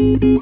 Música